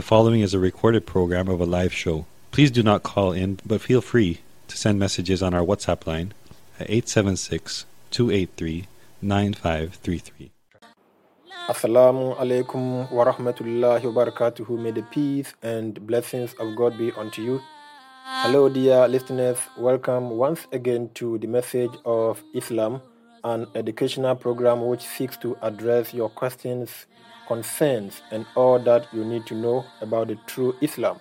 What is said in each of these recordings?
The following is a recorded program of a live show. Please do not call in, but feel free to send messages on our WhatsApp line at 876 283 9533. Assalamu alaikum wa rahmatullahi wa barakatuhu. May the peace and blessings of God be unto you. Hello, dear listeners. Welcome once again to the message of Islam, an educational program which seeks to address your questions, concerns, and all that you need to know about the true Islam.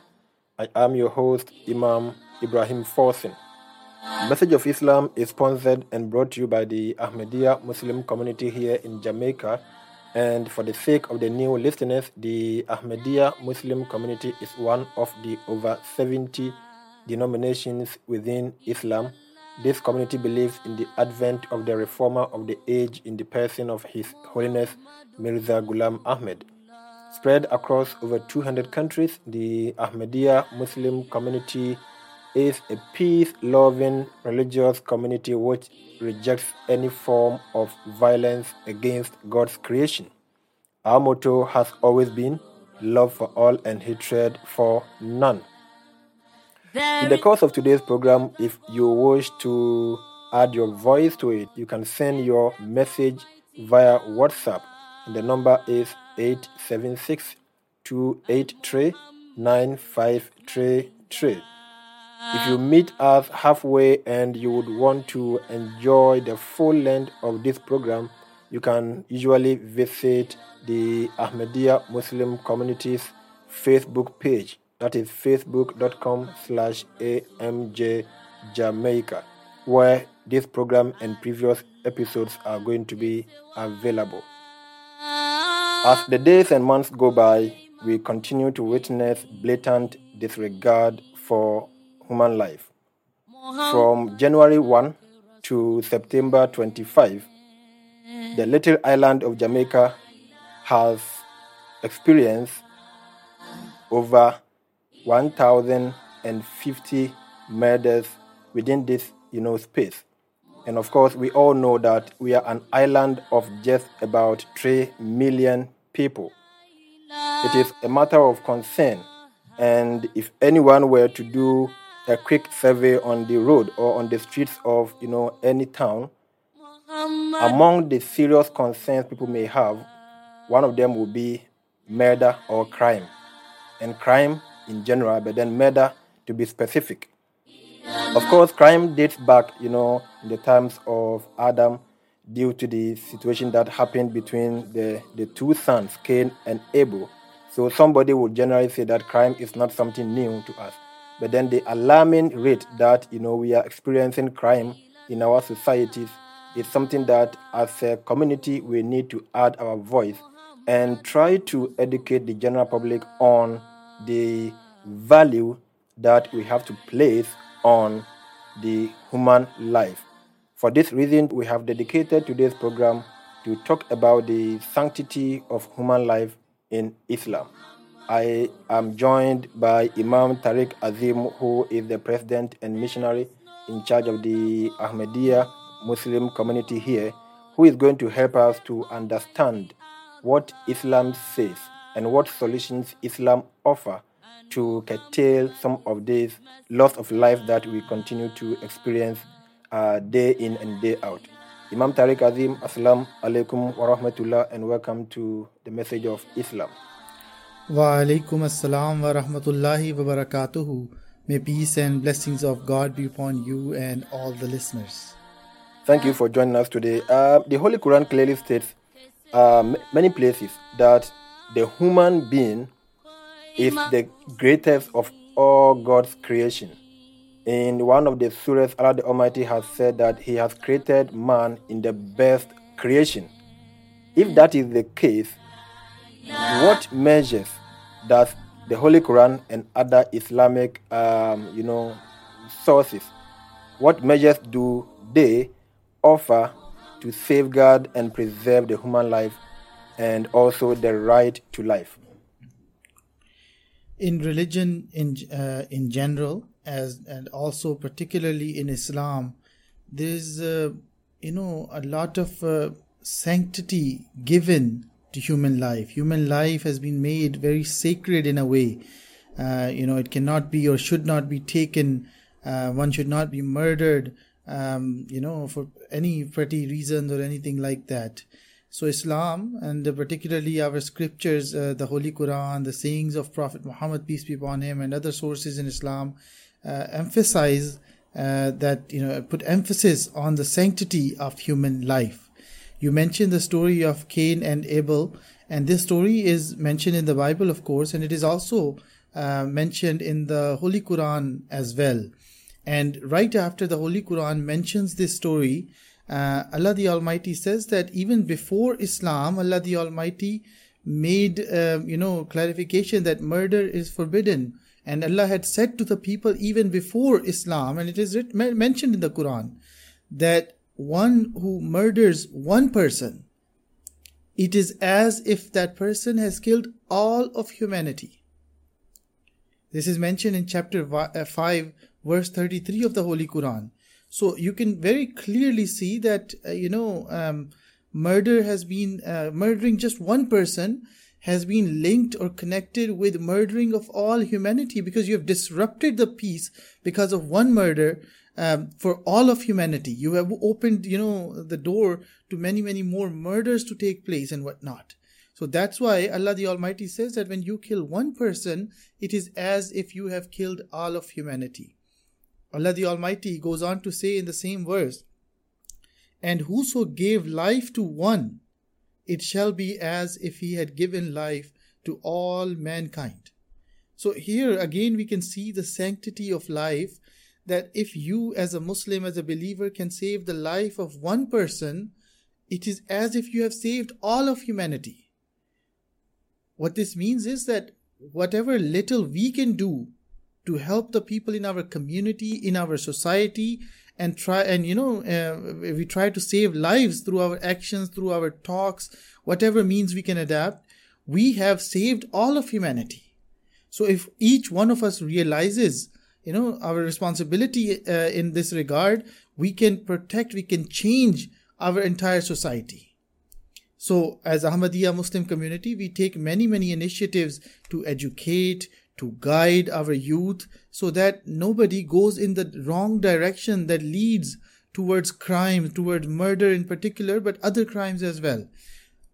I am your host, Imam Ibrahim Forsin. Message of Islam is sponsored and brought to you by the Ahmadiyya Muslim community here in Jamaica. And for the sake of the new listeners, the Ahmadiyya Muslim community is one of the over 70 denominations within Islam. This community believes in the advent of the reformer of the age in the person of His Holiness Mirza Ghulam Ahmed. Spread across over 200 countries, the Ahmadiyya Muslim community is a peace loving religious community which rejects any form of violence against God's creation. Our motto has always been love for all and hatred for none. In the course of today's program, if you wish to add your voice to it, you can send your message via WhatsApp. And the number is 876 283 9533. If you meet us halfway and you would want to enjoy the full length of this program, you can usually visit the Ahmadiyya Muslim Community's Facebook page. That is facebook.com slash AMJ Jamaica, where this program and previous episodes are going to be available. As the days and months go by, we continue to witness blatant disregard for human life. From January 1 to September 25, the little island of Jamaica has experienced over 1,050 murders within this you know, space. And of course, we all know that we are an island of just about 3 million people. It is a matter of concern. And if anyone were to do a quick survey on the road or on the streets of you know any town, among the serious concerns people may have, one of them will be murder or crime. And crime in general, but then murder to be specific. Of course, crime dates back, you know, in the times of Adam due to the situation that happened between the, the two sons, Cain and Abel. So somebody would generally say that crime is not something new to us. But then the alarming rate that, you know, we are experiencing crime in our societies is something that as a community we need to add our voice and try to educate the general public on the value that we have to place on the human life. For this reason, we have dedicated today's program to talk about the sanctity of human life in Islam. I am joined by Imam Tariq Azim, who is the president and missionary in charge of the Ahmadiyya Muslim community here, who is going to help us to understand what Islam says and what solutions Islam offer to curtail some of these loss of life that we continue to experience uh, day in and day out. Imam Tariq Azim, Assalamu alaikum wa rahmatullah, and welcome to the message of Islam. Wa alaikum assalam wa rahmatullahi wa barakatuhu. May peace and blessings of God be upon you and all the listeners. Thank you for joining us today. Uh, the Holy Quran clearly states uh, many places that the human being is the greatest of all God's creation. In one of the surahs, Allah the Almighty has said that He has created man in the best creation. If that is the case, what measures does the Holy Quran and other Islamic, um, you know, sources, what measures do they offer to safeguard and preserve the human life and also the right to life? In religion, in uh, in general, as and also particularly in Islam, there's uh, you know a lot of uh, sanctity given to human life. Human life has been made very sacred in a way. Uh, you know, it cannot be or should not be taken. Uh, one should not be murdered, um, you know, for any petty reasons or anything like that. So, Islam and particularly our scriptures, uh, the Holy Quran, the sayings of Prophet Muhammad, peace be upon him, and other sources in Islam uh, emphasize uh, that, you know, put emphasis on the sanctity of human life. You mentioned the story of Cain and Abel, and this story is mentioned in the Bible, of course, and it is also uh, mentioned in the Holy Quran as well. And right after the Holy Quran mentions this story, uh, Allah the Almighty says that even before Islam, Allah the Almighty made, uh, you know, clarification that murder is forbidden. And Allah had said to the people even before Islam, and it is mentioned in the Quran, that one who murders one person, it is as if that person has killed all of humanity. This is mentioned in chapter uh, 5, verse 33 of the Holy Quran. So you can very clearly see that, uh, you know, um, murder has been, uh, murdering just one person has been linked or connected with murdering of all humanity because you have disrupted the peace because of one murder um, for all of humanity. You have opened, you know, the door to many, many more murders to take place and whatnot. So that's why Allah the Almighty says that when you kill one person, it is as if you have killed all of humanity. Allah the Almighty goes on to say in the same verse, And whoso gave life to one, it shall be as if he had given life to all mankind. So here again we can see the sanctity of life that if you as a Muslim, as a believer can save the life of one person, it is as if you have saved all of humanity. What this means is that whatever little we can do to help the people in our community, in our society, and try and you know uh, we try to save lives through our actions, through our talks, whatever means we can adapt. We have saved all of humanity. So if each one of us realizes, you know, our responsibility uh, in this regard, we can protect, we can change our entire society. So, as Ahmadiyya Muslim community, we take many, many initiatives to educate, to guide our youth so that nobody goes in the wrong direction that leads towards crime, towards murder in particular, but other crimes as well.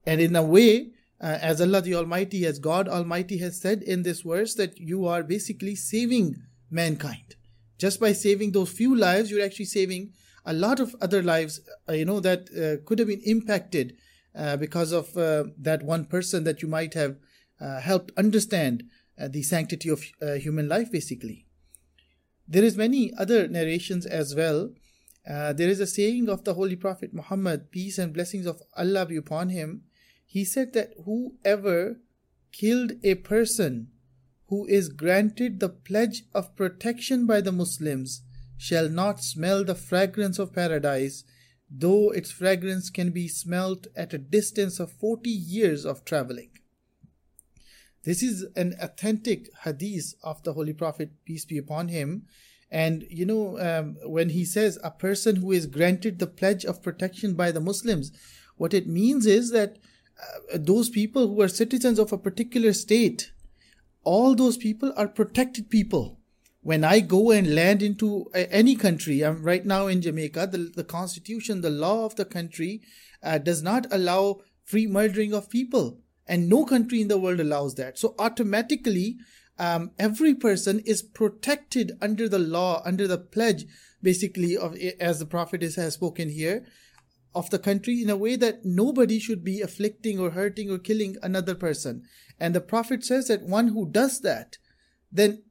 And in a way, uh, as Allah the Almighty, as God Almighty has said in this verse, that you are basically saving mankind. Just by saving those few lives, you're actually saving a lot of other lives, uh, you know, that uh, could have been impacted uh, because of uh, that one person that you might have uh, helped understand uh, the sanctity of uh, human life basically. There is many other narrations as well. Uh, there is a saying of the holy prophet muhammad peace and blessings of allah be upon him. He said that whoever killed a person who is granted the pledge of protection by the muslims shall not smell the fragrance of paradise though its fragrance can be smelt at a distance of 40 years of traveling this is an authentic hadith of the Holy Prophet, peace be upon him. And you know, um, when he says a person who is granted the pledge of protection by the Muslims, what it means is that uh, those people who are citizens of a particular state, all those people are protected people. When I go and land into any country, I'm right now in Jamaica, the, the constitution, the law of the country uh, does not allow free murdering of people and no country in the world allows that. So automatically um, every person is protected under the law under the pledge basically of as the prophet has spoken here of the country in a way that nobody should be afflicting or hurting or killing another person. And the prophet says that one who does that then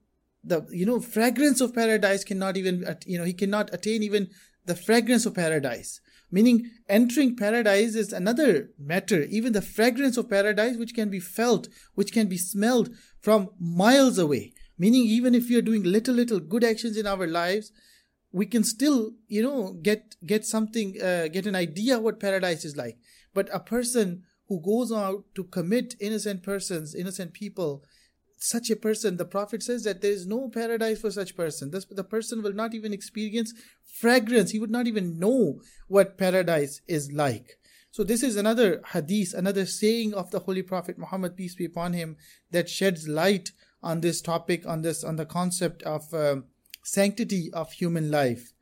the you know fragrance of paradise cannot even you know he cannot attain even the fragrance of paradise Meaning, entering paradise is another matter. Even the fragrance of paradise, which can be felt, which can be smelled from miles away. Meaning, even if we are doing little, little good actions in our lives, we can still, you know, get get something, uh, get an idea what paradise is like. But a person who goes out to commit innocent persons, innocent people, such a person, the Prophet says that there is no paradise for such person. This, the person will not even experience fragrance. He would not even know what paradise is like. So this is another hadith, another saying of the Holy Prophet Muhammad, peace be upon him, that sheds light on this topic, on this, on the concept of uh, sanctity of human life.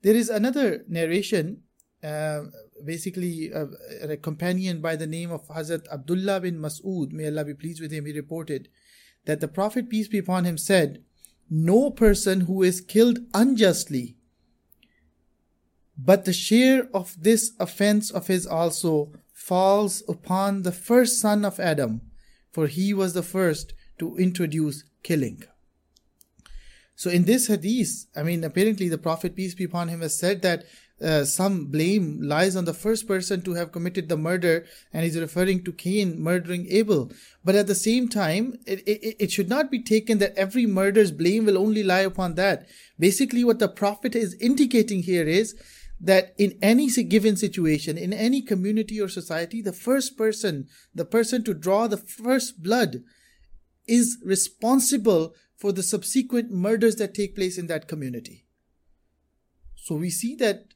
There is another narration, uh, basically uh, a companion by the name of Hazrat Abdullah bin Mas'ud, may Allah be pleased with him, he reported that the Prophet, peace be upon him, said, No person who is killed unjustly but the share of this offense of his also falls upon the first son of Adam, for he was the first to introduce killing. So in this hadith, I mean, apparently the Prophet, peace be upon him, has said that uh, some blame lies on the first person to have committed the murder, and he's referring to Cain murdering Abel. But at the same time, it, it, it should not be taken that every murder's blame will only lie upon that. Basically, what the Prophet is indicating here is that in any given situation, in any community or society, the first person, the person to draw the first blood, is responsible for the subsequent murders that take place in that community. So we see that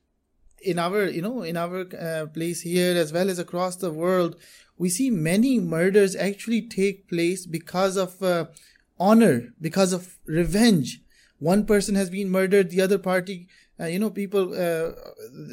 in our, you know, in our uh, place here as well as across the world, we see many murders actually take place because of uh, honor, because of revenge. One person has been murdered, the other party uh, you know people uh,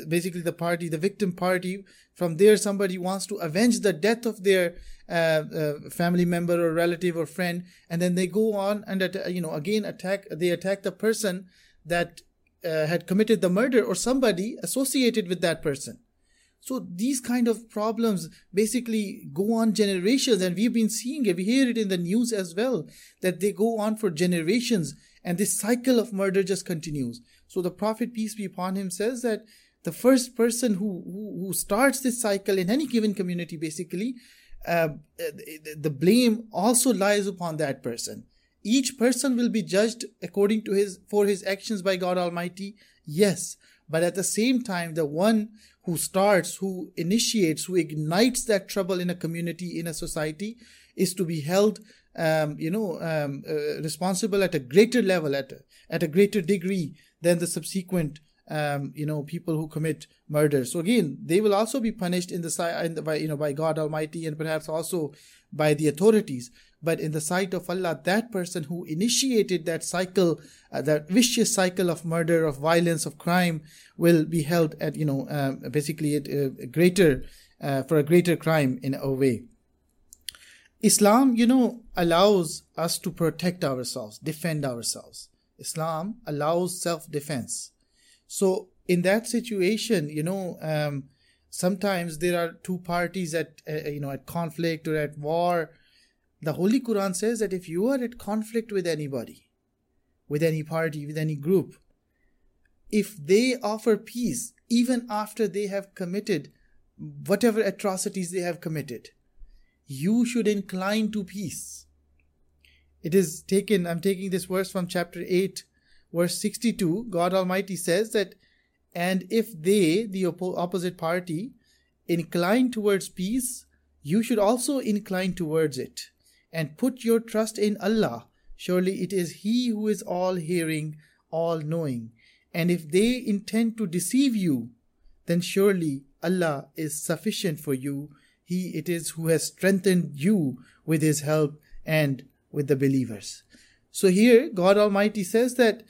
basically the party the victim party from there somebody wants to avenge the death of their uh, uh family member or relative or friend and then they go on and you know again attack they attack the person that uh, had committed the murder or somebody associated with that person. So these kind of problems basically go on generations and we've been seeing it. We hear it in the news as well that they go on for generations and this cycle of murder just continues. So the Prophet, peace be upon him, says that the first person who, who, who starts this cycle in any given community, basically, uh, the blame also lies upon that person. Each person will be judged according to his for his actions by God Almighty. Yes, but at the same time, the one who starts, who initiates, who ignites that trouble in a community, in a society, is to be held, um, you know, um, uh, responsible at a greater level, at a, at a greater degree than the subsequent um, you know people who commit murder so again they will also be punished in the, in the by you know by god almighty and perhaps also by the authorities but in the sight of allah that person who initiated that cycle uh, that vicious cycle of murder of violence of crime will be held at you know um, basically at a greater uh, for a greater crime in a way islam you know allows us to protect ourselves defend ourselves Islam allows self defense. So, in that situation, you know, um, sometimes there are two parties at uh, you know at conflict or at war. The Holy Quran says that if you are at conflict with anybody, with any party, with any group, if they offer peace even after they have committed whatever atrocities they have committed, you should incline to peace. It is taken, I'm taking this verse from chapter 8, verse 62. God Almighty says that, and if they, the oppo- opposite party, incline towards peace, you should also incline towards it. And put your trust in Allah. Surely it is He who is all hearing, all knowing. And if they intend to deceive you, then surely Allah is sufficient for you. He it is who has strengthened you with His help and with the believers. So here, God Almighty says that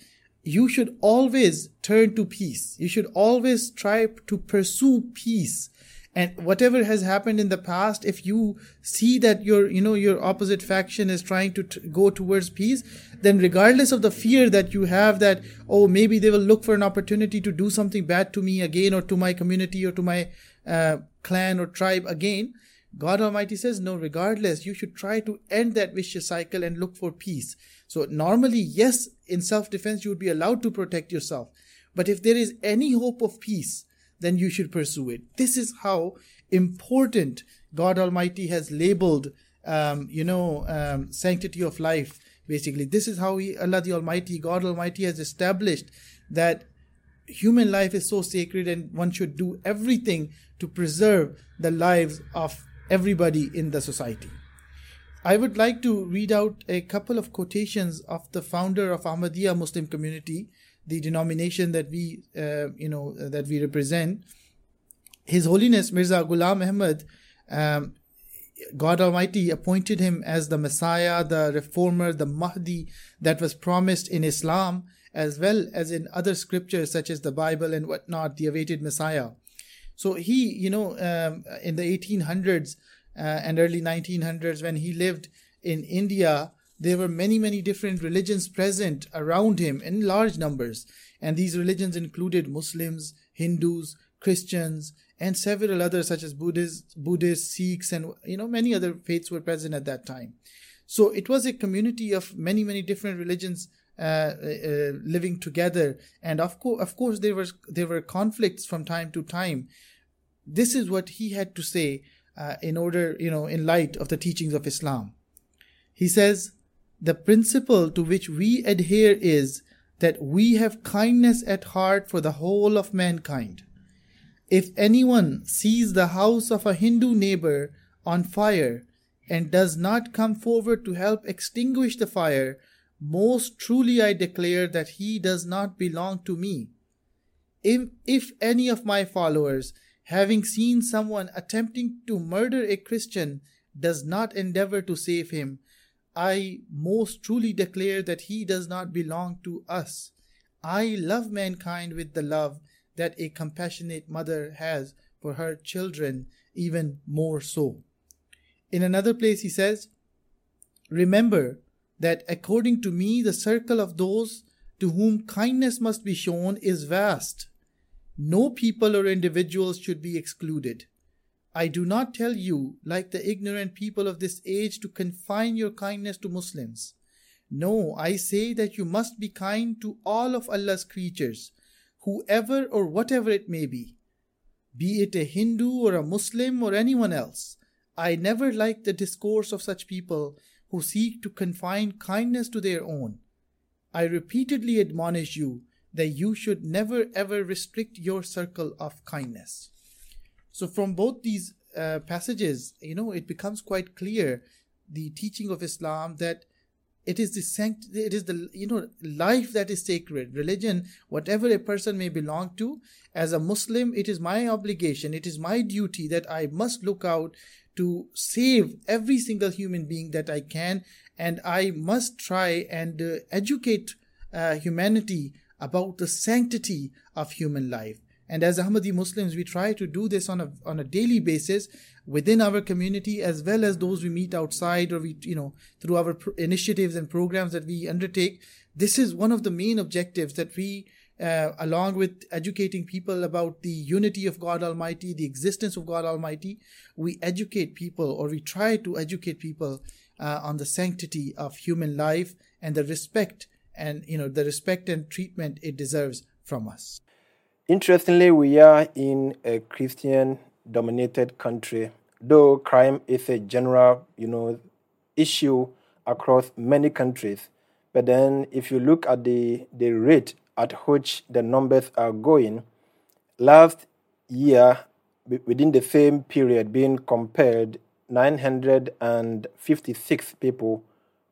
you should always turn to peace. You should always try to pursue peace. And whatever has happened in the past, if you see that your, you know, your opposite faction is trying to t- go towards peace, then regardless of the fear that you have that, oh, maybe they will look for an opportunity to do something bad to me again or to my community or to my uh, clan or tribe again, God Almighty says, no, regardless, you should try to end that vicious cycle and look for peace. So, normally, yes, in self defense, you would be allowed to protect yourself. But if there is any hope of peace, then you should pursue it. This is how important God Almighty has labeled, um, you know, um, sanctity of life. Basically, this is how he, Allah the Almighty, God Almighty, has established that human life is so sacred and one should do everything to preserve the lives of everybody in the society. I would like to read out a couple of quotations of the founder of Ahmadiyya Muslim community, the denomination that we, uh, you know, uh, that we represent. His Holiness Mirza Ghulam Ahmad, um, God Almighty appointed him as the Messiah, the Reformer, the Mahdi that was promised in Islam, as well as in other scriptures such as the Bible and whatnot, the awaited Messiah. So he, you know, um, in the 1800s uh, and early 1900s, when he lived in India, there were many, many different religions present around him in large numbers. And these religions included Muslims, Hindus, Christians, and several others such as Buddhists, Buddhists, Sikhs, and you know many other faiths were present at that time. So it was a community of many, many different religions uh, uh, living together, and of course, of course, there was there were conflicts from time to time. This is what he had to say uh, in order, you know, in light of the teachings of Islam. He says, the principle to which we adhere is that we have kindness at heart for the whole of mankind. If anyone sees the house of a Hindu neighbor on fire and does not come forward to help extinguish the fire, most truly I declare that he does not belong to me. If, if any of my followers, having seen someone attempting to murder a Christian, does not endeavor to save him, I most truly declare that he does not belong to us. I love mankind with the love that a compassionate mother has for her children, even more so. In another place, he says, Remember that according to me, the circle of those to whom kindness must be shown is vast. No people or individuals should be excluded. I do not tell you, like the ignorant people of this age, to confine your kindness to Muslims. No, I say that you must be kind to all of Allah's creatures, whoever or whatever it may be, be it a Hindu or a Muslim or anyone else. I never like the discourse of such people who seek to confine kindness to their own. I repeatedly admonish you that you should never ever restrict your circle of kindness. So, from both these uh, passages, you know, it becomes quite clear the teaching of Islam that it is the sanct- it is the you know life that is sacred. Religion whatever a person may belong to as a muslim it is my obligation it is my duty that i must look out to save every single human being that i can and i must try and uh, educate uh, humanity about the sanctity of human life and as ahmadi muslims we try to do this on a on a daily basis within our community as well as those we meet outside or we you know through our pr- initiatives and programs that we undertake this is one of the main objectives that we uh, along with educating people about the unity of God Almighty, the existence of God Almighty, we educate people or we try to educate people uh, on the sanctity of human life and the respect and you know the respect and treatment it deserves from us. Interestingly, we are in a Christian dominated country, though crime is a general, you know, issue across many countries. But then if you look at the, the rate at which the numbers are going, last year, within the same period being compared, 956 people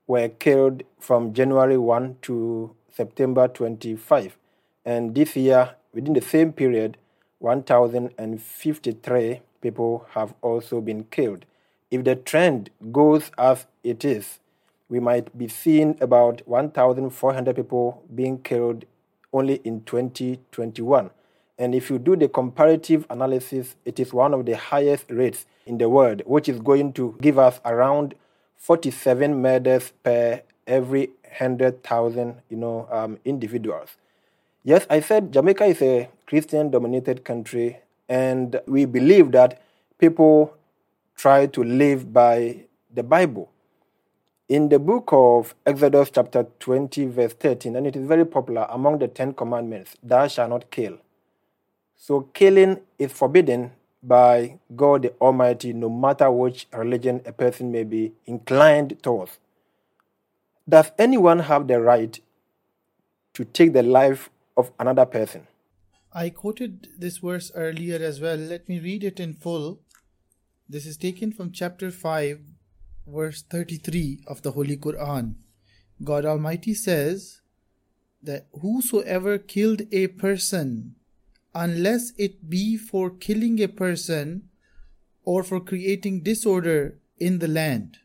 were killed from January 1 to September 25. And this year, within the same period, 1,053 people have also been killed. If the trend goes as it is, we might be seeing about 1,400 people being killed only in 2021. And if you do the comparative analysis, it is one of the highest rates in the world, which is going to give us around 47 murders per every 100,000 you know, um, individuals. Yes, I said Jamaica is a Christian dominated country, and we believe that people try to live by the Bible. In the book of Exodus, chapter 20, verse 13, and it is very popular among the Ten Commandments, thou shalt not kill. So, killing is forbidden by God the Almighty, no matter which religion a person may be inclined towards. Does anyone have the right to take the life of another person. I quoted this verse earlier as well. Let me read it in full. This is taken from chapter 5, verse 33 of the Holy Quran. God Almighty says that whosoever killed a person unless it be for killing a person or for creating disorder in the land.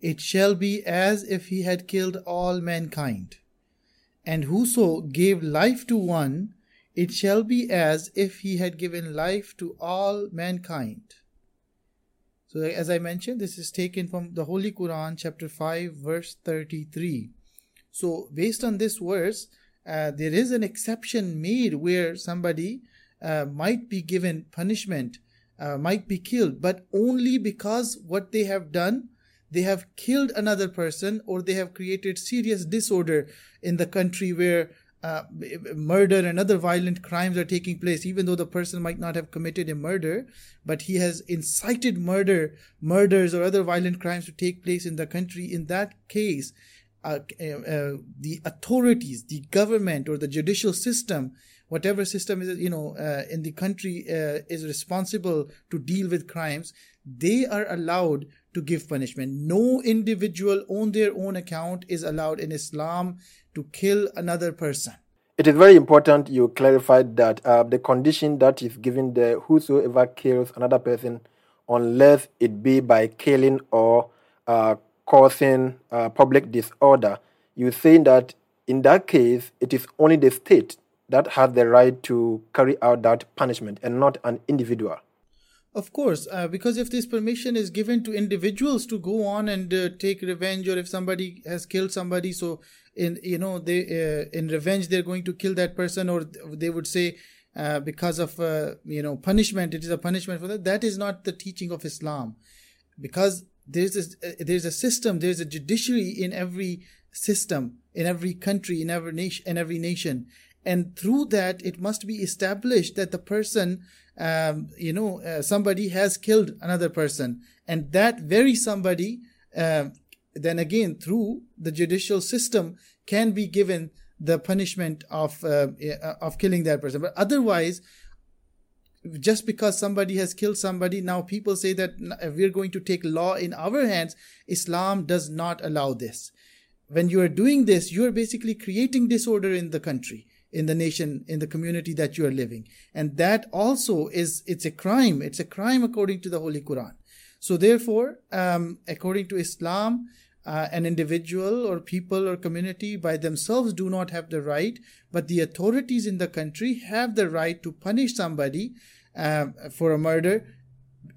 It shall be as if he had killed all mankind. And whoso gave life to one, it shall be as if he had given life to all mankind. So, as I mentioned, this is taken from the Holy Quran, chapter 5, verse 33. So, based on this verse, uh, there is an exception made where somebody uh, might be given punishment, uh, might be killed, but only because what they have done, they have killed another person or they have created serious disorder in the country where uh, murder and other violent crimes are taking place, even though the person might not have committed a murder, but he has incited murder, murders, or other violent crimes to take place in the country. In that case, uh, uh, uh, the authorities, the government, or the judicial system, whatever system is, you know, uh, in the country uh, is responsible to deal with crimes, they are allowed to give punishment. No individual on their own account is allowed in Islam to kill another person. It is very important you clarified that uh, the condition that is given there, whosoever kills another person, unless it be by killing or uh, causing uh, public disorder, you're saying that in that case, it is only the state that has the right to carry out that punishment and not an individual. Of course, uh, because if this permission is given to individuals to go on and uh, take revenge, or if somebody has killed somebody, so in you know they uh, in revenge they're going to kill that person, or they would say uh, because of uh, you know punishment, it is a punishment for that. That is not the teaching of Islam, because there's a, uh, there's a system, there's a judiciary in every system, in every country, in every nation, in every nation, and through that it must be established that the person um, you know uh, somebody has killed another person. And that very somebody uh, then again through the judicial system can be given the punishment of uh, uh, of killing that person. But otherwise just because somebody has killed somebody now people say that we're going to take law in our hands. Islam does not allow this. When you are doing this you are basically creating disorder in the country in the nation, in the community that you are living. And that also is, it's a crime. It's a crime according to the Holy Quran. So therefore, um, according to Islam, uh, an individual or people or community by themselves do not have the right, but the authorities in the country have the right to punish somebody uh, for a murder.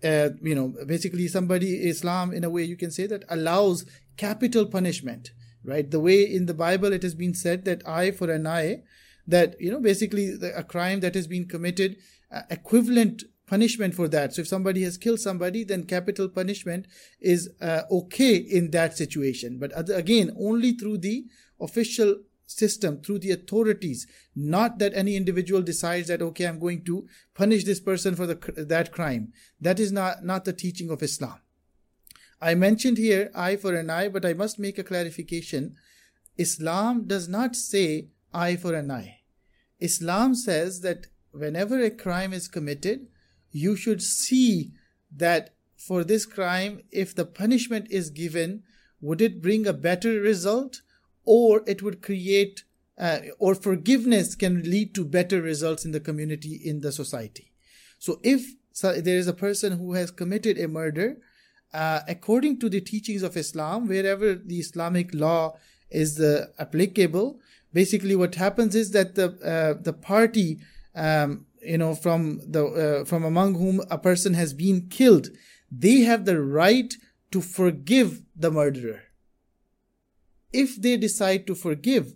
Uh, you know, basically, somebody Islam, in a way, you can say that allows capital punishment, right? The way in the Bible it has been said that eye for an eye, that you know basically a crime that has been committed uh, equivalent punishment for that. So if somebody has killed somebody then capital punishment is uh, okay in that situation. But other, again only through the official system through the authorities not that any individual decides that okay i'm going to punish this person for the that crime. That is not not the teaching of islam. I mentioned here eye for an eye but i must make a clarification. Islam does not say eye for an eye. Islam says that whenever a crime is committed, you should see that for this crime, if the punishment is given, would it bring a better result or it would create uh, or forgiveness can lead to better results in the community, in the society. So if so there is a person who has committed a murder, uh, according to the teachings of Islam, wherever the Islamic law is uh, applicable, basically what happens is that the uh, the party um, you know from the uh, from among whom a person has been killed they have the right to forgive the murderer. If they decide to forgive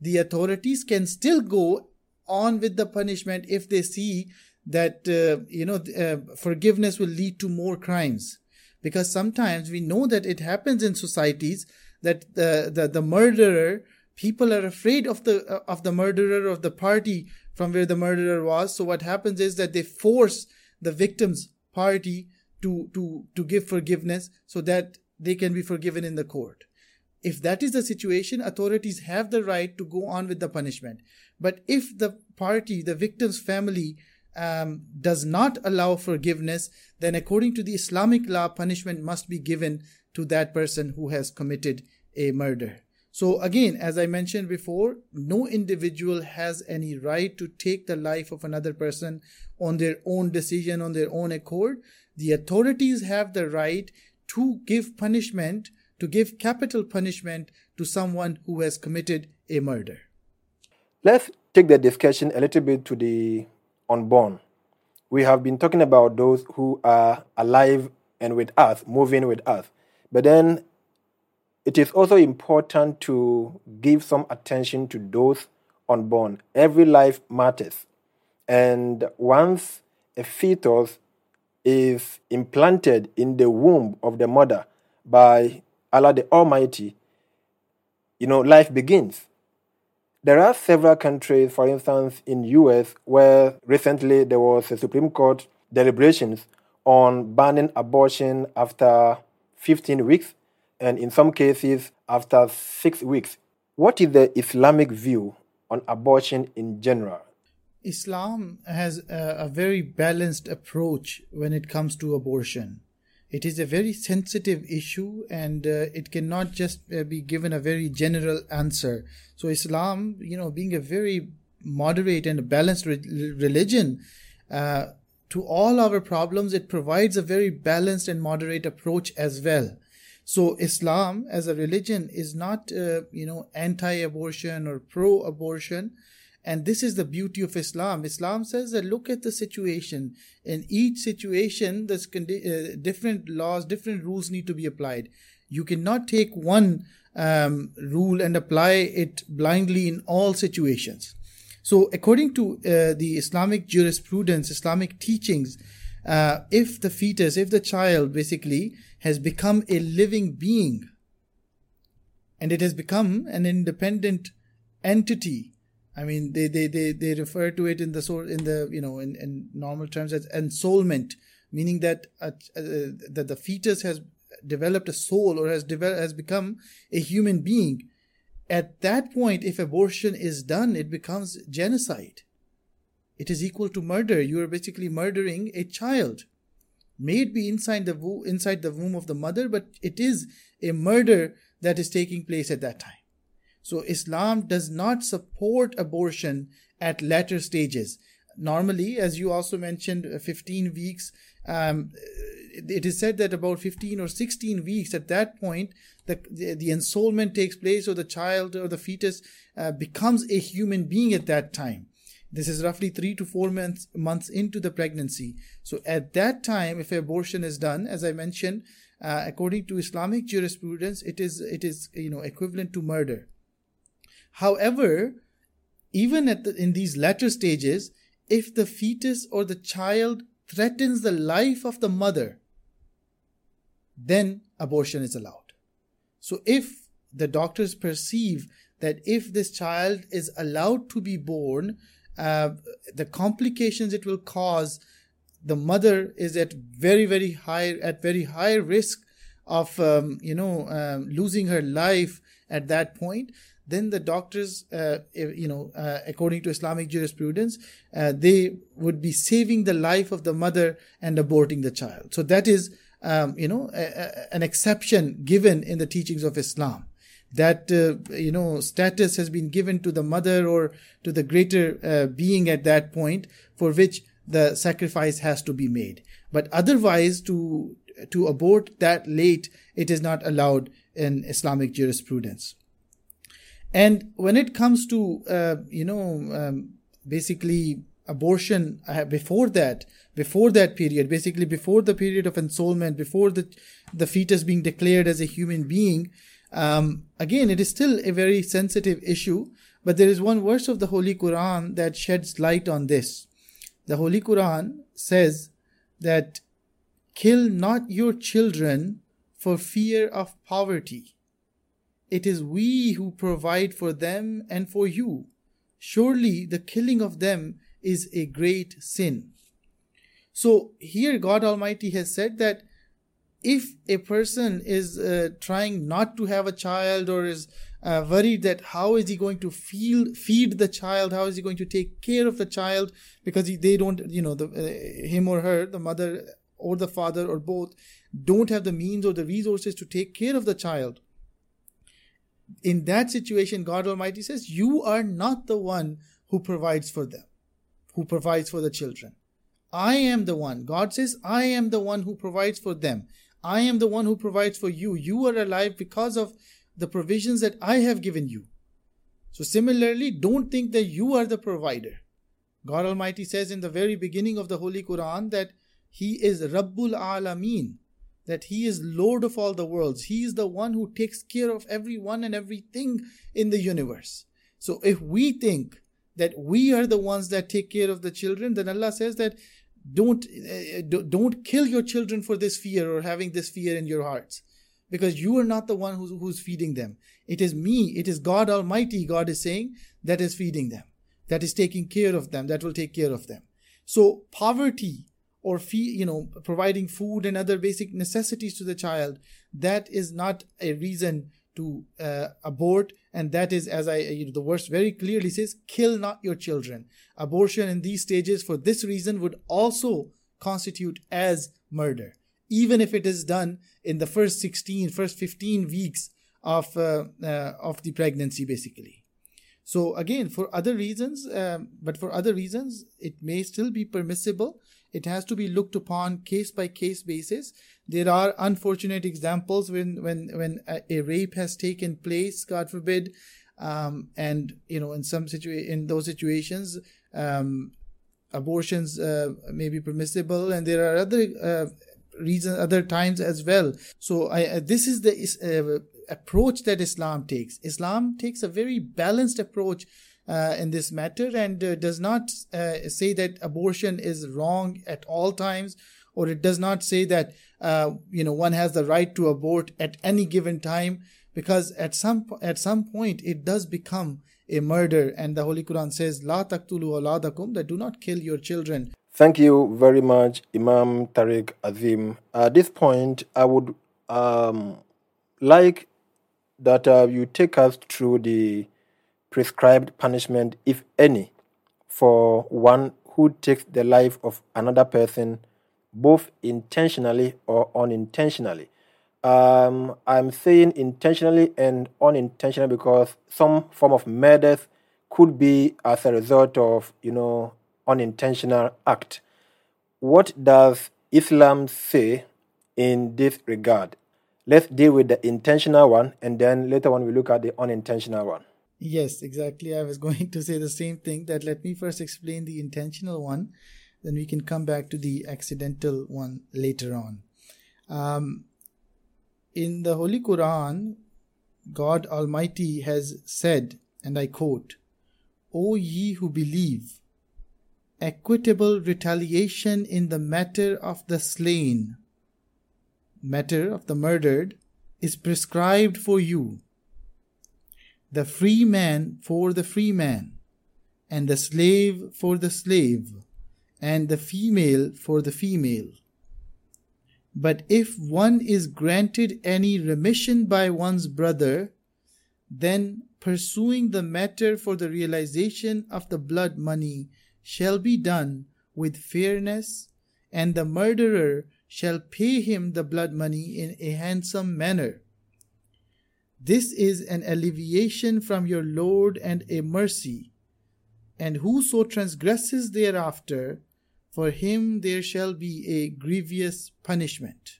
the authorities can still go on with the punishment if they see that uh, you know uh, forgiveness will lead to more crimes. Because sometimes we know that it happens in societies that the the, the murderer people are afraid of the uh, of the murderer of the party from where the murderer was. So what happens is that they force the victim's party to to to give forgiveness so that they can be forgiven in the court. If that is the situation authorities have the right to go on with the punishment. But if the party the victim's family um, does not allow forgiveness then according to the islamic law punishment must be given to that person who has committed a murder So, again, as I mentioned before, no individual has any right to take the life of another person on their own decision, on their own accord. The authorities have the right to give punishment, to give capital punishment to someone who has committed a murder. Let's take the discussion a little bit to the unborn. We have been talking about those who are alive and with us, moving with us. But then it is also important to give some attention to those unborn. Every life matters. And once a fetus is implanted in the womb of the mother by Allah the Almighty, you know, life begins. There are several countries, for instance, in US, where recently there was a Supreme Court deliberations on banning abortion after 15 weeks and in some cases after 6 weeks. What is the Islamic view on abortion in general? Islam has a, a very balanced approach when it comes to abortion it is a very sensitive issue and uh, it cannot just uh, be given a very general answer so islam you know being a very moderate and balanced re- religion uh, to all our problems it provides a very balanced and moderate approach as well so islam as a religion is not uh, you know anti-abortion or pro-abortion and this is the beauty of Islam. Islam says that look at the situation. In each situation, there's uh, different laws, different rules need to be applied. You cannot take one um, rule and apply it blindly in all situations. So, according to uh, the Islamic jurisprudence, Islamic teachings, uh, if the fetus, if the child basically has become a living being and it has become an independent entity, I mean, they, they, they, they refer to it in the sort in the you know in, in normal terms as ensoulment, meaning that uh, uh, that the fetus has developed a soul or has developed has become a human being. At that point, if abortion is done, it becomes genocide. It is equal to murder. You are basically murdering a child. May it be inside the wo- inside the womb of the mother, but it is a murder that is taking place at that time. So Islam does not support abortion at later stages. Normally, as you also mentioned, uh, 15 weeks, um, it is said that about 15 or 16 weeks at that point, the, the, the ensoulment takes place or the child or the fetus uh, becomes a human being at that time. This is roughly three to four months, months into the pregnancy. So at that time, if abortion is done, as I mentioned, uh, according to Islamic jurisprudence, it is it is you know equivalent to murder. However, even at the, in these latter stages, if the fetus or the child threatens the life of the mother, then abortion is allowed. So if the doctors perceive that if this child is allowed to be born, uh, the complications it will cause, the mother is at very very high at very high risk of um, you know um, losing her life at that point then the doctors, uh, you know, uh, according to Islamic jurisprudence, uh, they would be saving the life of the mother and aborting the child. So that is, um, you know, a, a, an exception given in the teachings of Islam. That uh, you know status has been given to the mother or to the greater uh, being at that point, for which the sacrifice has to be made. But otherwise, to to abort that late, it is not allowed in Islamic jurisprudence. And when it comes to, uh, you know, um, basically abortion uh, before that, before that period, basically before the period of ensoulment, before the, the fetus being declared as a human being, um, again, it is still a very sensitive issue. But there is one verse of the Holy Quran that sheds light on this. The Holy Quran says that kill not your children for fear of poverty it is we who provide for them and for you. Surely the killing of them is a great sin. So here God Almighty has said that if a person is uh, trying not to have a child or is uh, worried that how is he going to feel, feed the child, how is he going to take care of the child because he, they don't, you know, the, uh, him or her, the mother or the father or both, don't have the means or the resources to take care of the child in that situation, God Almighty says, You are not the one who provides for them, who provides for the children. I am the one. God says, I am the one who provides for them. I am the one who provides for you. You are alive because of the provisions that I have given you. So, similarly, don't think that you are the provider. God Almighty says in the very beginning of the Holy Quran that He is Rabbul Alameen, that He is Lord of all the worlds. He is the one who takes care of everyone and everything in the universe. So, if we think that we are the ones that take care of the children, then Allah says that don't uh, don't kill your children for this fear or having this fear in your hearts. Because you are not the one who's, who's feeding them. It is me. It is god almighty god is saying that is feeding them. That is taking care of them. That will take care of them. So poverty or fee, you know providing food and other basic necessities to the child that is not a reason to uh, abort. And that is as i you know, the verse very clearly says kill not your children. Abortion in these stages for this reason would also constitute as murder. Even if it is done in the first 16 first 15 weeks of uh, uh, of the pregnancy basically. So again for other reasons um, but for other reasons it may still be permissible it has to be looked upon case by case basis. There are unfortunate examples when when when a, rape has taken place god forbid um, and you know in some situa- in those situations um, abortions uh, may be permissible and there are other uh, reasons other times as well. So I, uh, this is the uh, approach that islam takes. Islam takes a very balanced approach uh, in this matter and uh, does not say that abortion is wrong at all times or it does not say that you know one has the right to abort at any given time because at some at some point it does become a murder. And the holy quran says la taqtulu awladakum that do not kill your children. Thank you very much imam tariq azim. At this point i would um, like that uh, you take us through the prescribed punishment if any for one who takes the life of another person both intentionally or unintentionally um, I'm saying intentionally and unintentionally because some form of murder could be as a result of, you know, unintentional act. What does Islam say in this regard? Let's deal with the intentional one and then later on we look at the unintentional one. Yes, exactly. I was going to say the same thing that let me first explain the intentional one, then we can come back to the accidental one later on. Um, in the Holy Quran, God Almighty has said, and I quote, O ye who believe, equitable retaliation in the matter of the slain, matter of the murdered, is prescribed for you. The free man for the free man, and the slave for the slave, and the female for the female but if one is granted any remission by one's brother, then pursuing the matter for the realization of the blood money shall be done with fairness, and the murderer shall pay him the blood money in a handsome manner. This is an alleviation from your Lord and a mercy. And whoso transgresses thereafter, for him there shall be a grievous punishment.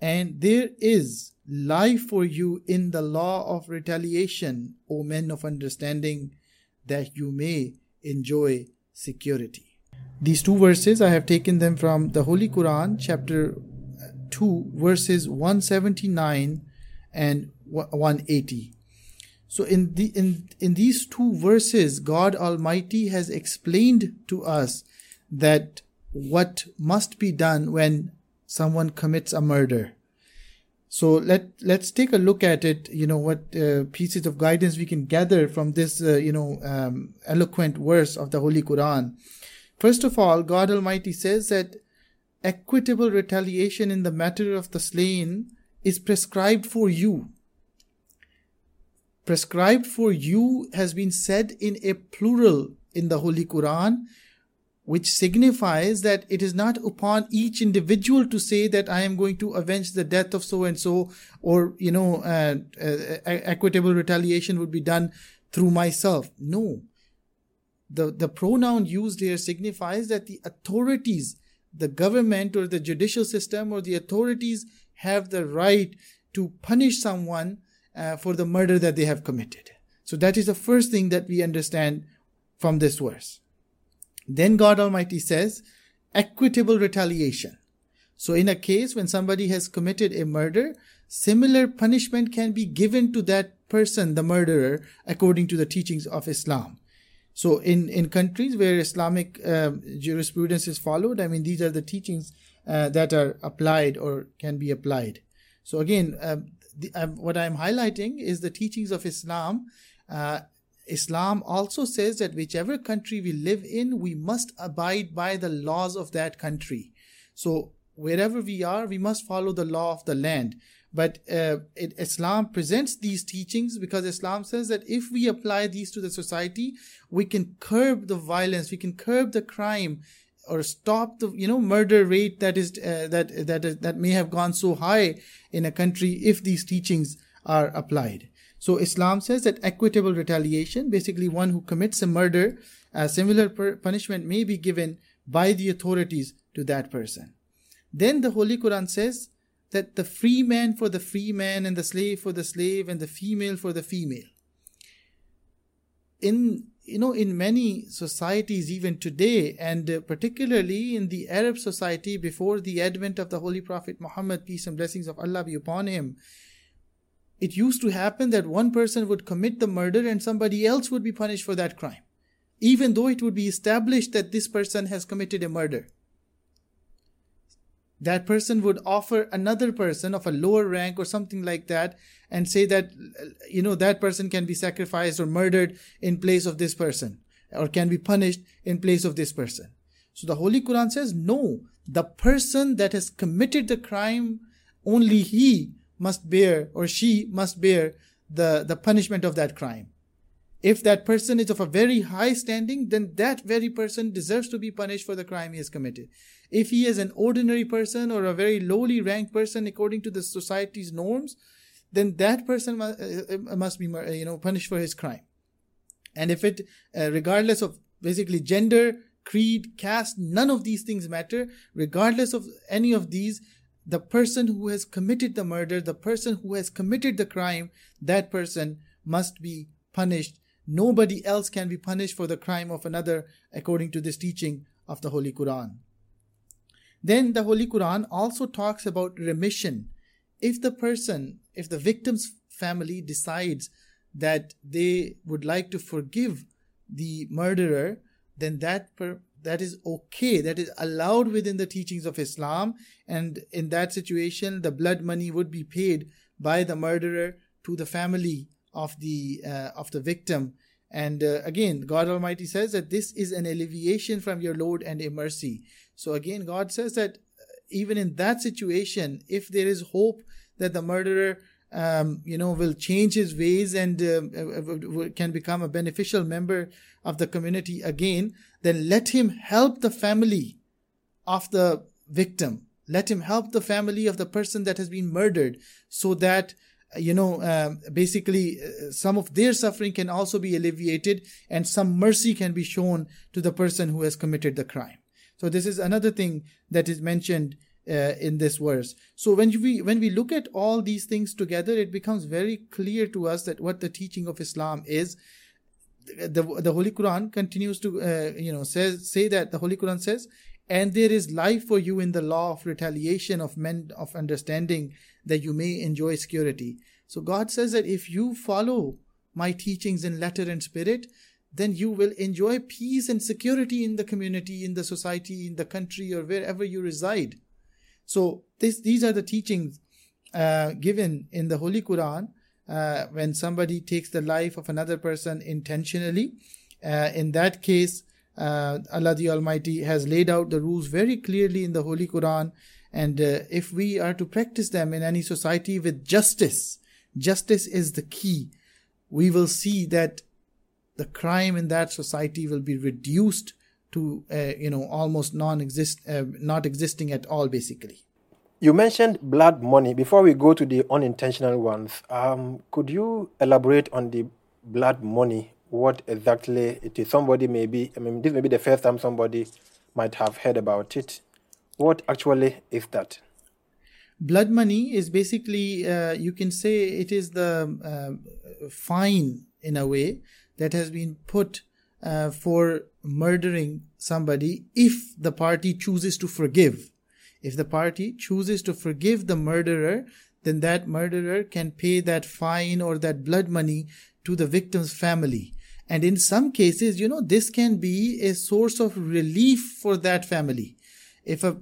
And there is life for you in the law of retaliation, O men of understanding, that you may enjoy security. These two verses, I have taken them from the Holy Quran, chapter 2, verses 179 and 180. So in the in in these two verses, God Almighty has explained to us that what must be done when someone commits a murder. So let let's take a look at it. You know what uh, pieces of guidance we can gather from this. Uh, you know um, eloquent verse of the Holy Quran. First of all, God Almighty says that equitable retaliation in the matter of the slain is prescribed for you. Prescribed for you has been said in a plural in the Holy Quran which signifies that it is not upon each individual to say that I am going to avenge the death of so and so, or, you know, uh, uh, equitable retaliation would be done through myself. No. The, the pronoun used here signifies that the authorities, the government or the judicial system or the authorities have the right to punish someone uh, for the murder that they have committed. So that is the first thing that we understand from this verse. Then God Almighty says, equitable retaliation. So in a case when somebody has committed a murder, similar punishment can be given to that person, the murderer, according to the teachings of Islam. So in, in countries where Islamic uh, jurisprudence is followed, I mean, these are the teachings uh, that are applied or can be applied. So again, uh, the, um, what I'm highlighting is the teachings of Islam uh, Islam also says that whichever country we live in, we must abide by the laws of that country. So wherever we are, we must follow the law of the land. But uh, it, Islam presents these teachings because Islam says that if we apply these to the society, we can curb the violence, we can curb the crime, or stop the you know murder rate that is uh, that that that may have gone so high in a country if these teachings are applied. So Islam says that equitable retaliation, basically one who commits a murder, a similar per- punishment may be given by the authorities to that person. Then the Holy Quran says that the free man for the free man and the slave for the slave and the female for the female. In you know in many societies even today and uh, particularly in the Arab society before the advent of the Holy Prophet Muhammad peace and blessings of Allah be upon him it used to happen that one person would commit the murder and somebody else would be punished for that crime, even though it would be established that this person has committed a murder. That person would offer another person of a lower rank or something like that and say that, you know, that person can be sacrificed or murdered in place of this person or can be punished in place of this person. So the Holy Quran says, no, the person that has committed the crime, only he must bear or she must bear the, the punishment of that crime. If that person is of a very high standing, then that very person deserves to be punished for the crime he has committed. If he is an ordinary person or a very lowly ranked person according to the society's norms, then that person must, uh, uh, must be you know punished for his crime. And if it, uh, regardless of basically gender, creed, caste, none of these things matter. Regardless of any of these, the person who has committed the murder, the person who has committed the crime, that person must be punished. Nobody else can be punished for the crime of another according to this teaching of the Holy Quran. Then the Holy Quran also talks about remission. If the person, if the victim's family decides that they would like to forgive the murderer, then that per- that is okay that is allowed within the teachings of islam and in that situation the blood money would be paid by the murderer to the family of the uh, of the victim and uh, again god almighty says that this is an alleviation from your lord and a mercy so again god says that uh, even in that situation if there is hope that the murderer um, you know, will change his ways and uh, can become a beneficial member of the community again, then let him help the family of the victim. Let him help the family of the person that has been murdered so that you know, um, basically uh, some of their suffering can also be alleviated and some mercy can be shown to the person who has committed the crime. So this is another thing that is mentioned uh, in this verse. So when we when we look at all these things together, it becomes very clear to us that what the teaching of Islam is. The, the Holy Quran continues to uh, you know says say that the Holy Quran says, and there is life for you in the law of retaliation of men of understanding that you may enjoy security. So God says that if you follow my teachings in letter and spirit, then you will enjoy peace and security in the community, in the society, in the country, or wherever you reside. So this, these are the teachings uh, given in the Holy Quran uh, when somebody takes the life of another person intentionally. Uh, in that case, uh, Allah the Almighty has laid out the rules very clearly in the Holy Quran. And uh, if we are to practice them in any society with justice, justice is the key. We will see that the crime in that society will be reduced to uh, you know almost non-exist uh, not existing at all basically. You mentioned blood money. Before we go to the unintentional ones um, could you elaborate on the blood money? What exactly it is? Somebody maybe i mean this may be the first time somebody might have heard about it what actually is that blood money is basically uh, you can say it is the uh, fine in a way that has been put uh, for murdering somebody if the party chooses to forgive. If the party chooses to forgive the murderer, then that murderer can pay that fine or that blood money to the victim's family. And in some cases, you know, this can be a source of relief for that family. If a,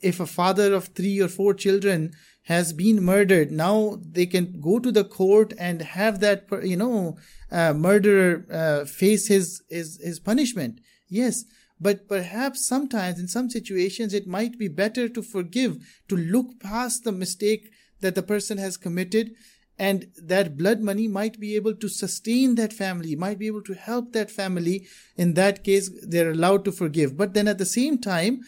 if a father of three or four children has been murdered, now they can go to the court and have that, you know, uh, murderer uh, face his, his, his punishment. Yes. But perhaps sometimes in some situations it might be better to forgive, to look past the mistake that the person has committed and that blood money might be able to sustain that family, might be able to help that family. In that case, they're allowed to forgive. But then at the same time,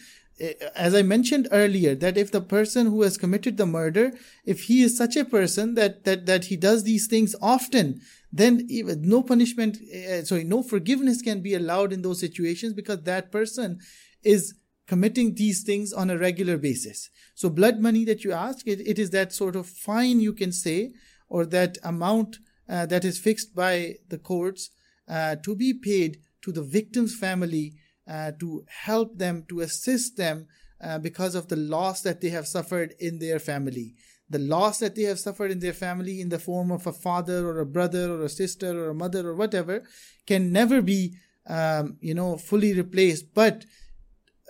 as I mentioned earlier, that if the person who has committed the murder, if he is such a person that, that, that he does these things often, then no punishment, uh, sorry, no forgiveness can be allowed in those situations because that person is committing these things on a regular basis. So blood money that you ask, it, it is that sort of fine you can say, or that amount uh, that is fixed by the courts uh, to be paid to the victim's family uh, to help them, to assist them uh, because of the loss that they have suffered in their family. The loss that they have suffered in their family in the form of a father or a brother or a sister or a mother or whatever can never be um, you know fully replaced. But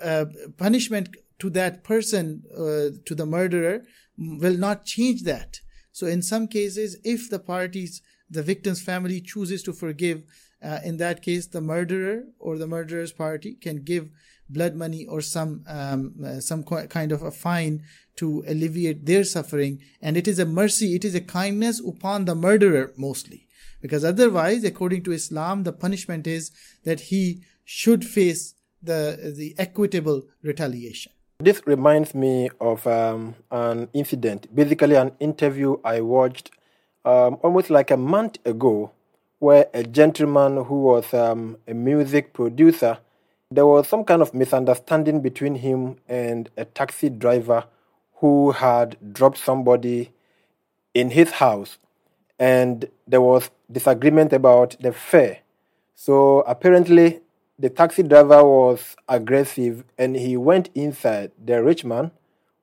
uh, punishment to that person uh, to the murderer will not change that. So in some cases if the parties the victim's family chooses to forgive uh, in that case the murderer or the murderer's party can give blood money or some um, uh, some kind of a fine to alleviate their suffering. And it is a mercy it is a kindness upon the murderer mostly. Because otherwise according to islam the punishment is that he should face the the equitable retaliation. This reminds me of um, an incident. Basically an interview i watched um, almost like a month ago where a gentleman who was um, a music producer there was some kind of misunderstanding between him and a taxi driver who had dropped somebody in his house and there was disagreement about the fare. So apparently the taxi driver was aggressive and he went inside. The rich man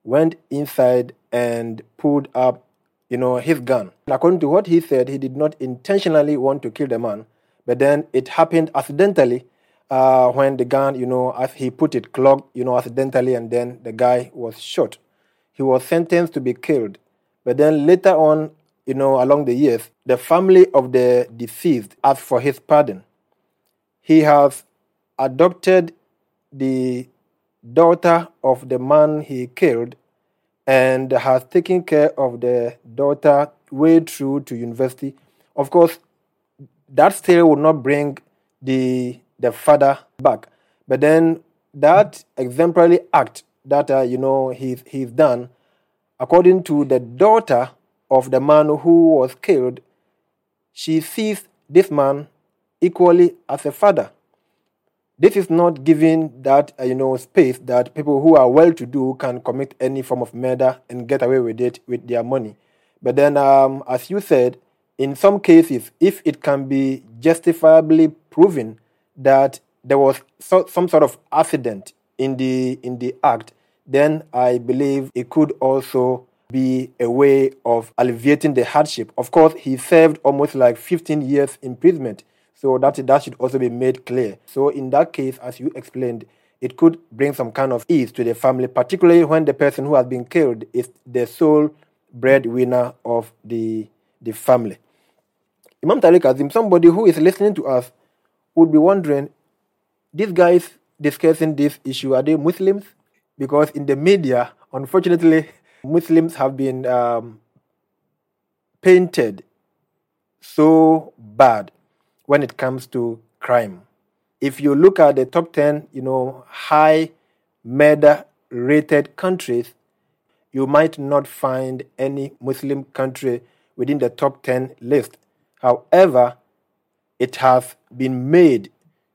went inside and pulled up, you know, his gun. According to what he said, he did not intentionally want to kill the man, but then it happened accidentally uh, when the gun, you know, as he put it, clogged, you know, accidentally, and then the guy was shot. He was sentenced to be killed. But then later on, you know, along the years, the family of the deceased asked for his pardon. He has adopted the daughter of the man he killed and has taken care of the daughter way through to university. Of course, that still would not bring the the father back. But then that exemplary act that uh, you know he's he's done, according to the daughter of the man who was killed, she sees this man equally as a father. This is not giving that uh, you know space that people who are well-to-do can commit any form of murder and get away with it with their money. But then, um, as you said, in some cases, if it can be justifiably proven that there was so, some sort of accident in the in the act, then I believe it could also be a way of alleviating the hardship. Of course, he served almost like 15 years imprisonment, so that that should also be made clear. So in that case, as you explained, it could bring some kind of ease to the family, particularly when the person who has been killed is the sole breadwinner of the the family. Imam Tariq Azim, somebody who is listening to us would be wondering these guys discussing this issue are they Muslims? Because in the media, unfortunately, Muslims have been um, painted so bad when it comes to crime. if you look at the top 10, you know, high murder rated countries, you might not find any Muslim country within the top 10 list. However, it has been made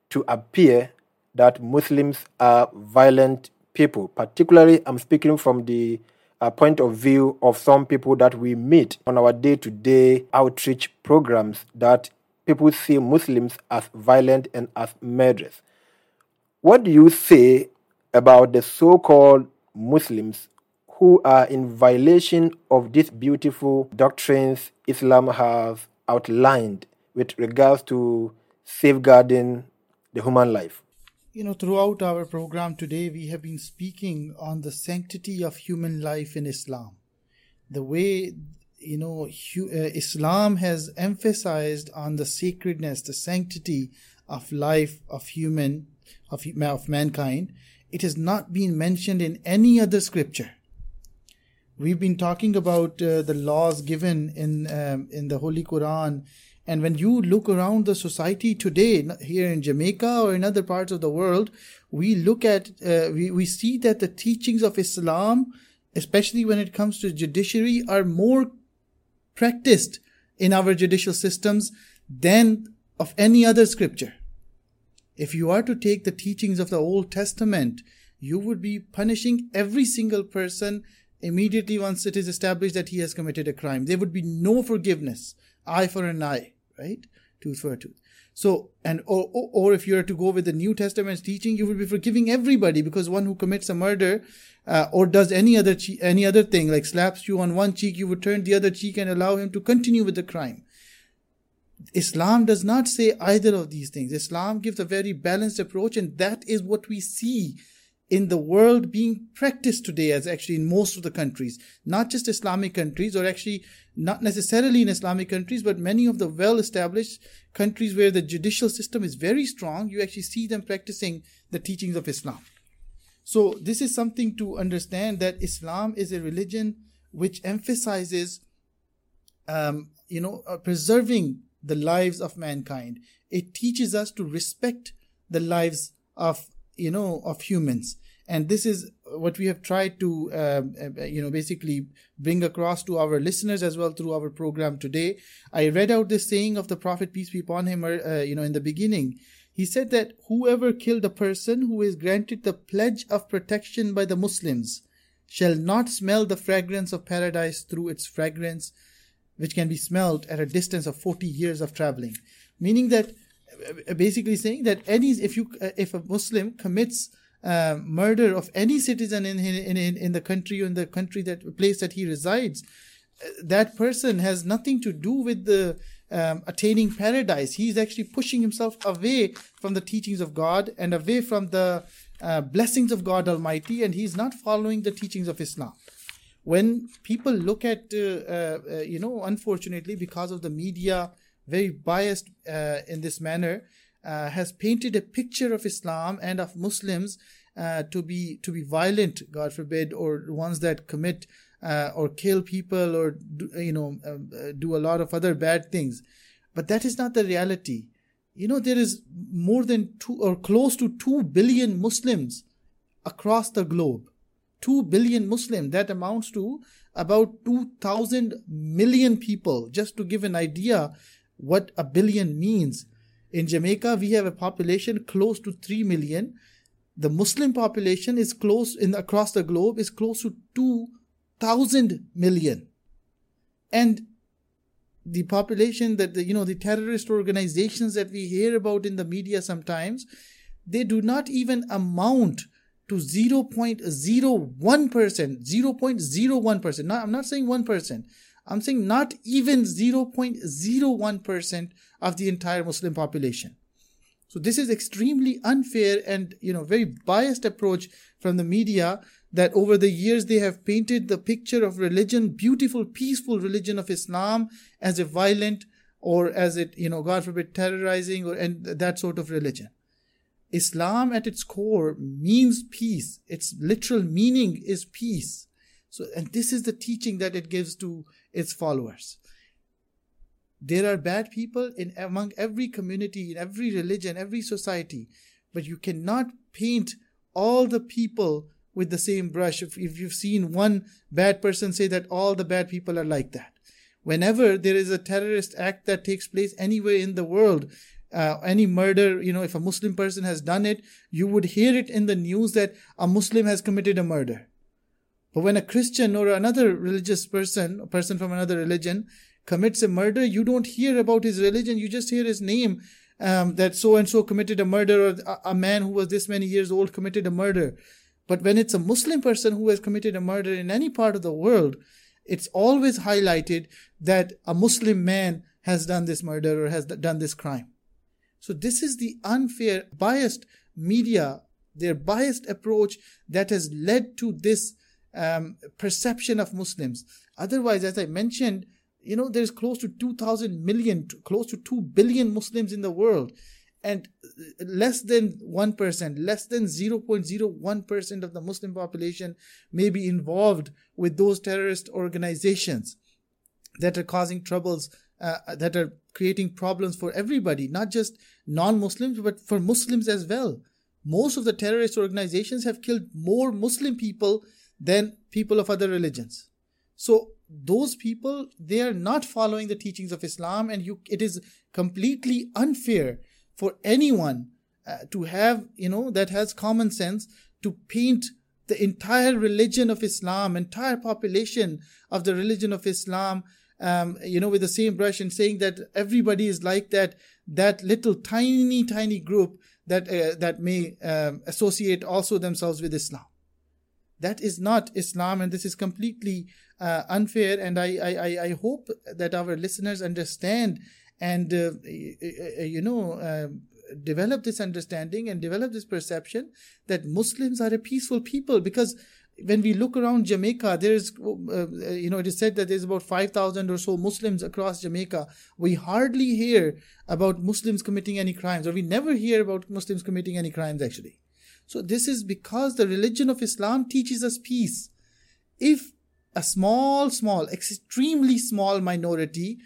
to appear that Muslims are violent people. Particularly, I'm speaking from the uh, point of view of some people that we meet on our day to day outreach programs that people see Muslims as violent and as murderers. What do you say about the so called Muslims who are in violation of these beautiful doctrines Islam has outlined with regards to safeguarding the human life? You know, throughout our program today, we have been speaking on the sanctity of human life in Islam. The way, you know, uh, Islam has emphasized on the sacredness, the sanctity of life of human, of, of mankind. It has not been mentioned in any other scripture. We've been talking about uh, the laws given in um, in the Holy Quran and when you look around the society today, here in Jamaica or in other parts of the world, we look at, uh, we, we see that the teachings of Islam, especially when it comes to judiciary, are more practiced in our judicial systems than of any other scripture. If you are to take the teachings of the Old Testament, you would be punishing every single person immediately once it is established that he has committed a crime. There would be no forgiveness, eye for an eye right? Tooth for a tooth. So, and or, or, if you are to go with the New Testament's teaching, you will be forgiving everybody because one who commits a murder uh, or does any other che- any other thing like slaps you on one cheek, you would turn the other cheek and allow him to continue with the crime. Islam does not say either of these things. Islam gives a very balanced approach, and that is what we see in the world being practiced today as actually in most of the countries, not just Islamic countries or actually not necessarily in Islamic countries, but many of the well established countries where the judicial system is very strong, you actually see them practicing the teachings of Islam. So this is something to understand that Islam is a religion which emphasizes, um, you know, uh, preserving the lives of mankind. It teaches us to respect the lives of you know of humans. And this is what we have tried to um, uh, you know basically bring across to our listeners as well through our program today. I read out this saying of the prophet peace be upon him uh, you know in the beginning. He said that whoever killed a person who is granted the pledge of protection by the muslims shall not smell the fragrance of paradise through its fragrance which can be smelled at a distance of 40 years of traveling. Meaning that uh, basically saying that any if you uh, if a Muslim commits uh, murder of any citizen in, in in in the country or in the country that place that he resides, uh, that person has nothing to do with the um, attaining paradise. He's actually pushing himself away from the teachings of God and away from the uh, blessings of God Almighty, and he's not following the teachings of Islam. When people look at, uh, you know, unfortunately, because of the media very biased uh, in this manner, uh, has painted a picture of Islam and of Muslims uh, to be to be violent, God forbid, or ones that commit uh, or kill people or do, you know uh, do a lot of other bad things. But that is not the reality. You know there is more than two or close to two billion Muslims across the globe. Two billion Muslims. That amounts to about 2,000 million people. Just to give an idea what a billion means. In Jamaica, we have a population close to 3 million. The Muslim population is close in across the globe is close to 2,000 million. And the population that the, you know the terrorist organizations that we hear about in the media sometimes they do not even amount to 0.01% 0.01% not, i'm not saying 1% I'm saying not even 0.01% of the entire Muslim population. So this is extremely unfair and you know very biased approach from the media that over the years they have painted the picture of religion, beautiful, peaceful religion of Islam as a violent or as it, you know, God forbid, terrorizing or and that sort of religion. Islam at its core means peace. Its literal meaning is peace. So, and this is the teaching that it gives to its followers. There are bad people in among every community, in every religion, every society, but you cannot paint all the people with the same brush. If, if you've seen one bad person say that all the bad people are like that. Whenever there is a terrorist act that takes place anywhere in the world, uh, any murder, you know, if a Muslim person has done it, you would hear it in the news that a Muslim has committed a murder. But when a Christian or another religious person, a person from another religion, commits a murder, you don't hear about his religion, you just hear his name. Um, that so and so committed a murder, or a, a man who was this many years old committed a murder. But when it's a Muslim person who has committed a murder in any part of the world, it's always highlighted that a Muslim man has done this murder or has done this crime. So this is the unfair, biased media, their biased approach that has led to this um, perception of Muslims. Otherwise, as I mentioned, you know, there's close to 2,000 million, close to 2 billion Muslims in the world. And less than 1%, less than 0.01% of the Muslim population may be involved with those terrorist organizations that are causing troubles, uh, that are creating problems for everybody, not just non Muslims, but for Muslims as well. Most of the terrorist organizations have killed more Muslim people than people of other religions. So those people they are not following the teachings of Islam, and you it is completely unfair for anyone uh, to have you know that has common sense to paint the entire religion of Islam, entire population of the religion of Islam, um, you know, with the same brush and saying that everybody is like that, that little tiny, tiny group that uh, that may um, associate also themselves with Islam. That is not Islam, and this is completely uh, unfair. And I, I, I hope that our listeners understand and uh, you know um, develop this understanding and develop this perception that Muslims are a peaceful people because when we look around Jamaica, there's, uh, you know, it is said that there's about 5,000 or so Muslims across Jamaica. We hardly hear about Muslims committing any crimes, or we never hear about Muslims committing any crimes actually. So this is because the religion of Islam teaches us peace. If a small, small, extremely small minority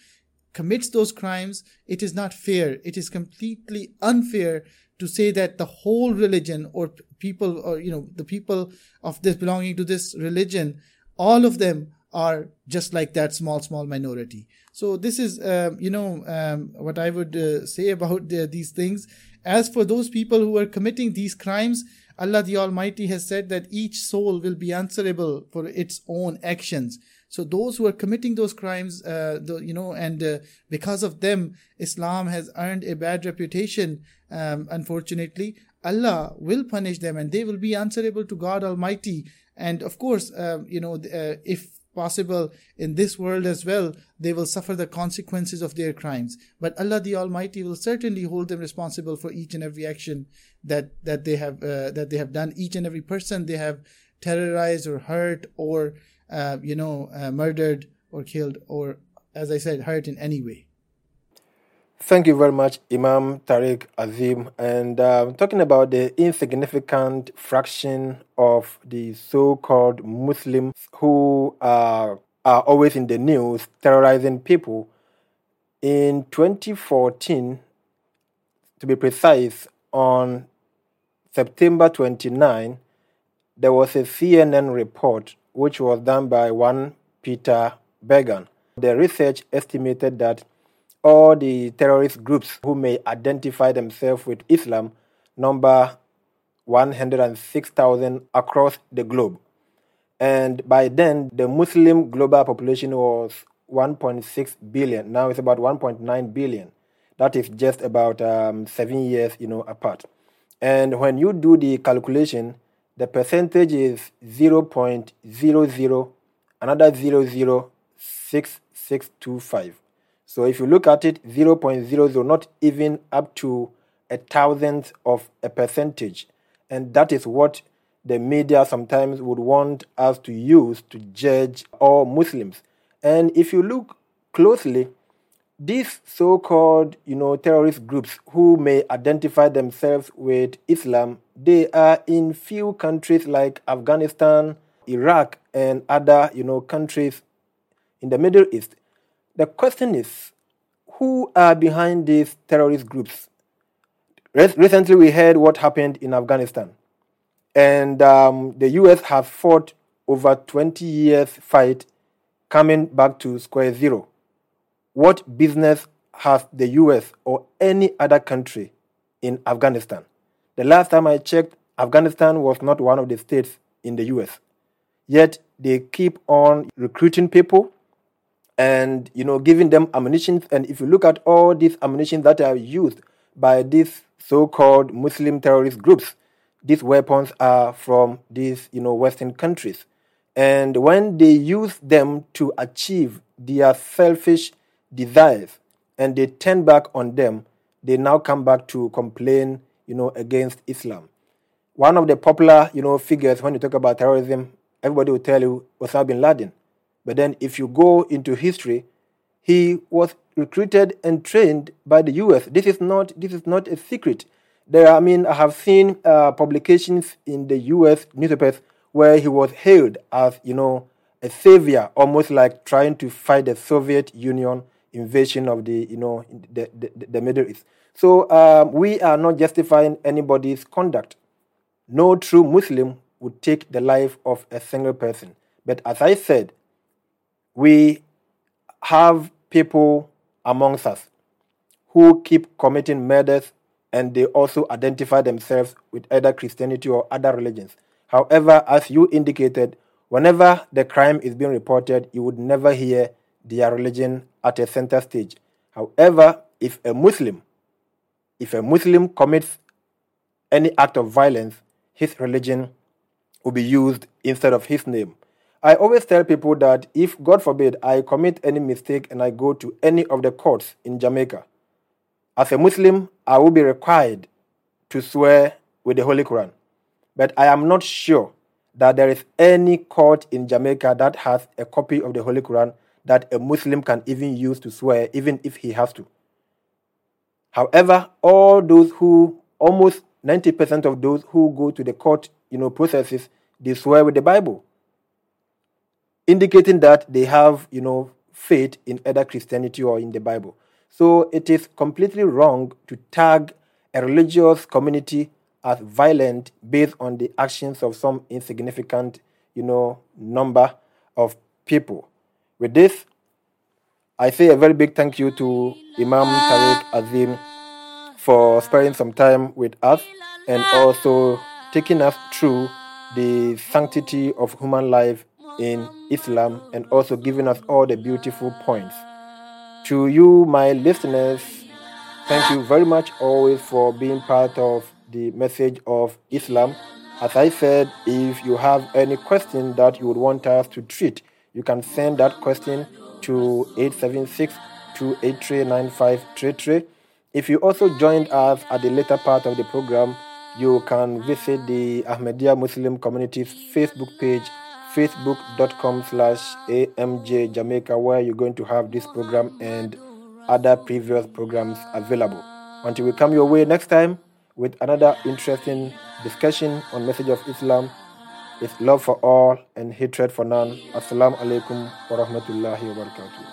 commits those crimes, it is not fair. It is completely unfair to say that the whole religion or people or you know the people of this belonging to this religion all of them are just like that small small minority so this is um, you know um, what i would uh, say about the, these things as for those people who are committing these crimes, Allah the Almighty has said that each soul will be answerable for its own actions. So those who are committing those crimes, uh, the, you know, and uh, because of them, Islam has earned a bad reputation. Um, unfortunately, Allah will punish them, and they will be answerable to God Almighty. And of course, uh, you know, uh, if possible in this world as well, they will suffer the consequences of their crimes. But Allah the Almighty will certainly hold them responsible for each and every action that that they have uh, that they have done. Each and every person they have terrorized or hurt or uh, you know uh, murdered or killed or, as I said, hurt in any way. Thank you very much, Imam Tariq Azim. And uh, talking about the insignificant fraction of the so called Muslims who are, are always in the news terrorizing people, in 2014, to be precise, on September 29, there was a CNN report which was done by one Peter Bergen. The research estimated that all the terrorist groups who may identify themselves with Islam number 106,000 across the globe. And by then, the Muslim global population was 1.6 billion. Now it's about 1.9 billion. That is just about um, seven years, you know, apart. And when you do the calculation, the percentage is 0.00, another 0.006625. So if you look at it, 0.00, not even up to a thousandth of a percentage. And that is what the media sometimes would want us to use to judge all Muslims. And if you look closely, these so-called, you know, terrorist groups who may identify themselves with Islam, they are in few countries like Afghanistan, Iraq, and other, you know, countries in the Middle East. The question is who are behind these terrorist groups? Recently, we heard what happened in Afghanistan, and um, the U.S. has fought over 20 years fight, coming back to square zero. What business has the U.S. or any other country in Afghanistan? The last time I checked, Afghanistan was not one of the states in the U.S. Yet they keep on recruiting people and you know giving them ammunition. And if you look at all these ammunition that are used by these so-called Muslim terrorist groups, these weapons are from these you know Western countries. And when they use them to achieve their selfish desires and they turn back on them, they now come back to complain, you know, against Islam. One of the popular, you know, figures when you talk about terrorism, everybody will tell you Osama bin Laden. But then if you go into history, he was recruited and trained by the US. This is not this is not a secret. There, I mean, I have seen uh, publications in the US newspapers where he was hailed as, you know, a savior, almost like trying to fight the Soviet Union invasion of the, you know, the, the, the Middle East. So um, we are not justifying anybody's conduct. No true Muslim would take the life of a single person. But as I said, we have people amongst us who keep committing murders and they also identify themselves with either Christianity or other religions. However, as you indicated, whenever the crime is being reported, you would never hear their religion at a center stage. However, if a Muslim, if a Muslim commits any act of violence, his religion will be used instead of his name. I always tell people that if, God forbid, I commit any mistake and I go to any of the courts in Jamaica, as a Muslim, I will be required to swear with the Holy Quran. But I am not sure that there is any court in Jamaica that has a copy of the Holy Quran that a Muslim can even use to swear, even if he has to. However, all those who, almost 90% of those who go to the court, you know, processes, they swear with the Bible, indicating that they have, you know, faith in either Christianity or in the Bible. So it is completely wrong to tag a religious community as violent based on the actions of some insignificant, you know, number of people. With this, I say a very big thank you to Imam Tariq Azim for sparing some time with us and also taking us through the sanctity of human life in Islam and also giving us all the beautiful points. To you, my listeners, thank you very much always for being part of the message of Islam. As I said, if you have any question that you would want us to treat, you can send that question to 876 283 9533. If you also joined us at the later part of the program, you can visit the Ahmadiyya Muslim Community's Facebook page, facebook.com slash AMJ Jamaica, where you're going to have this program and other previous programs available. Until we come your way next time, with another interesting discussion on message of Islam is love for all and hatred for none. Assalamu alaikum wa rahmatullahi wa barakatuh.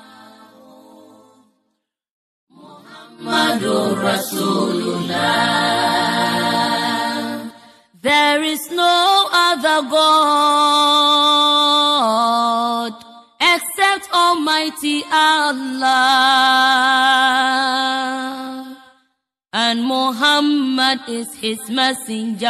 There is no other God except Almighty Allah and Muhammad is his messenger.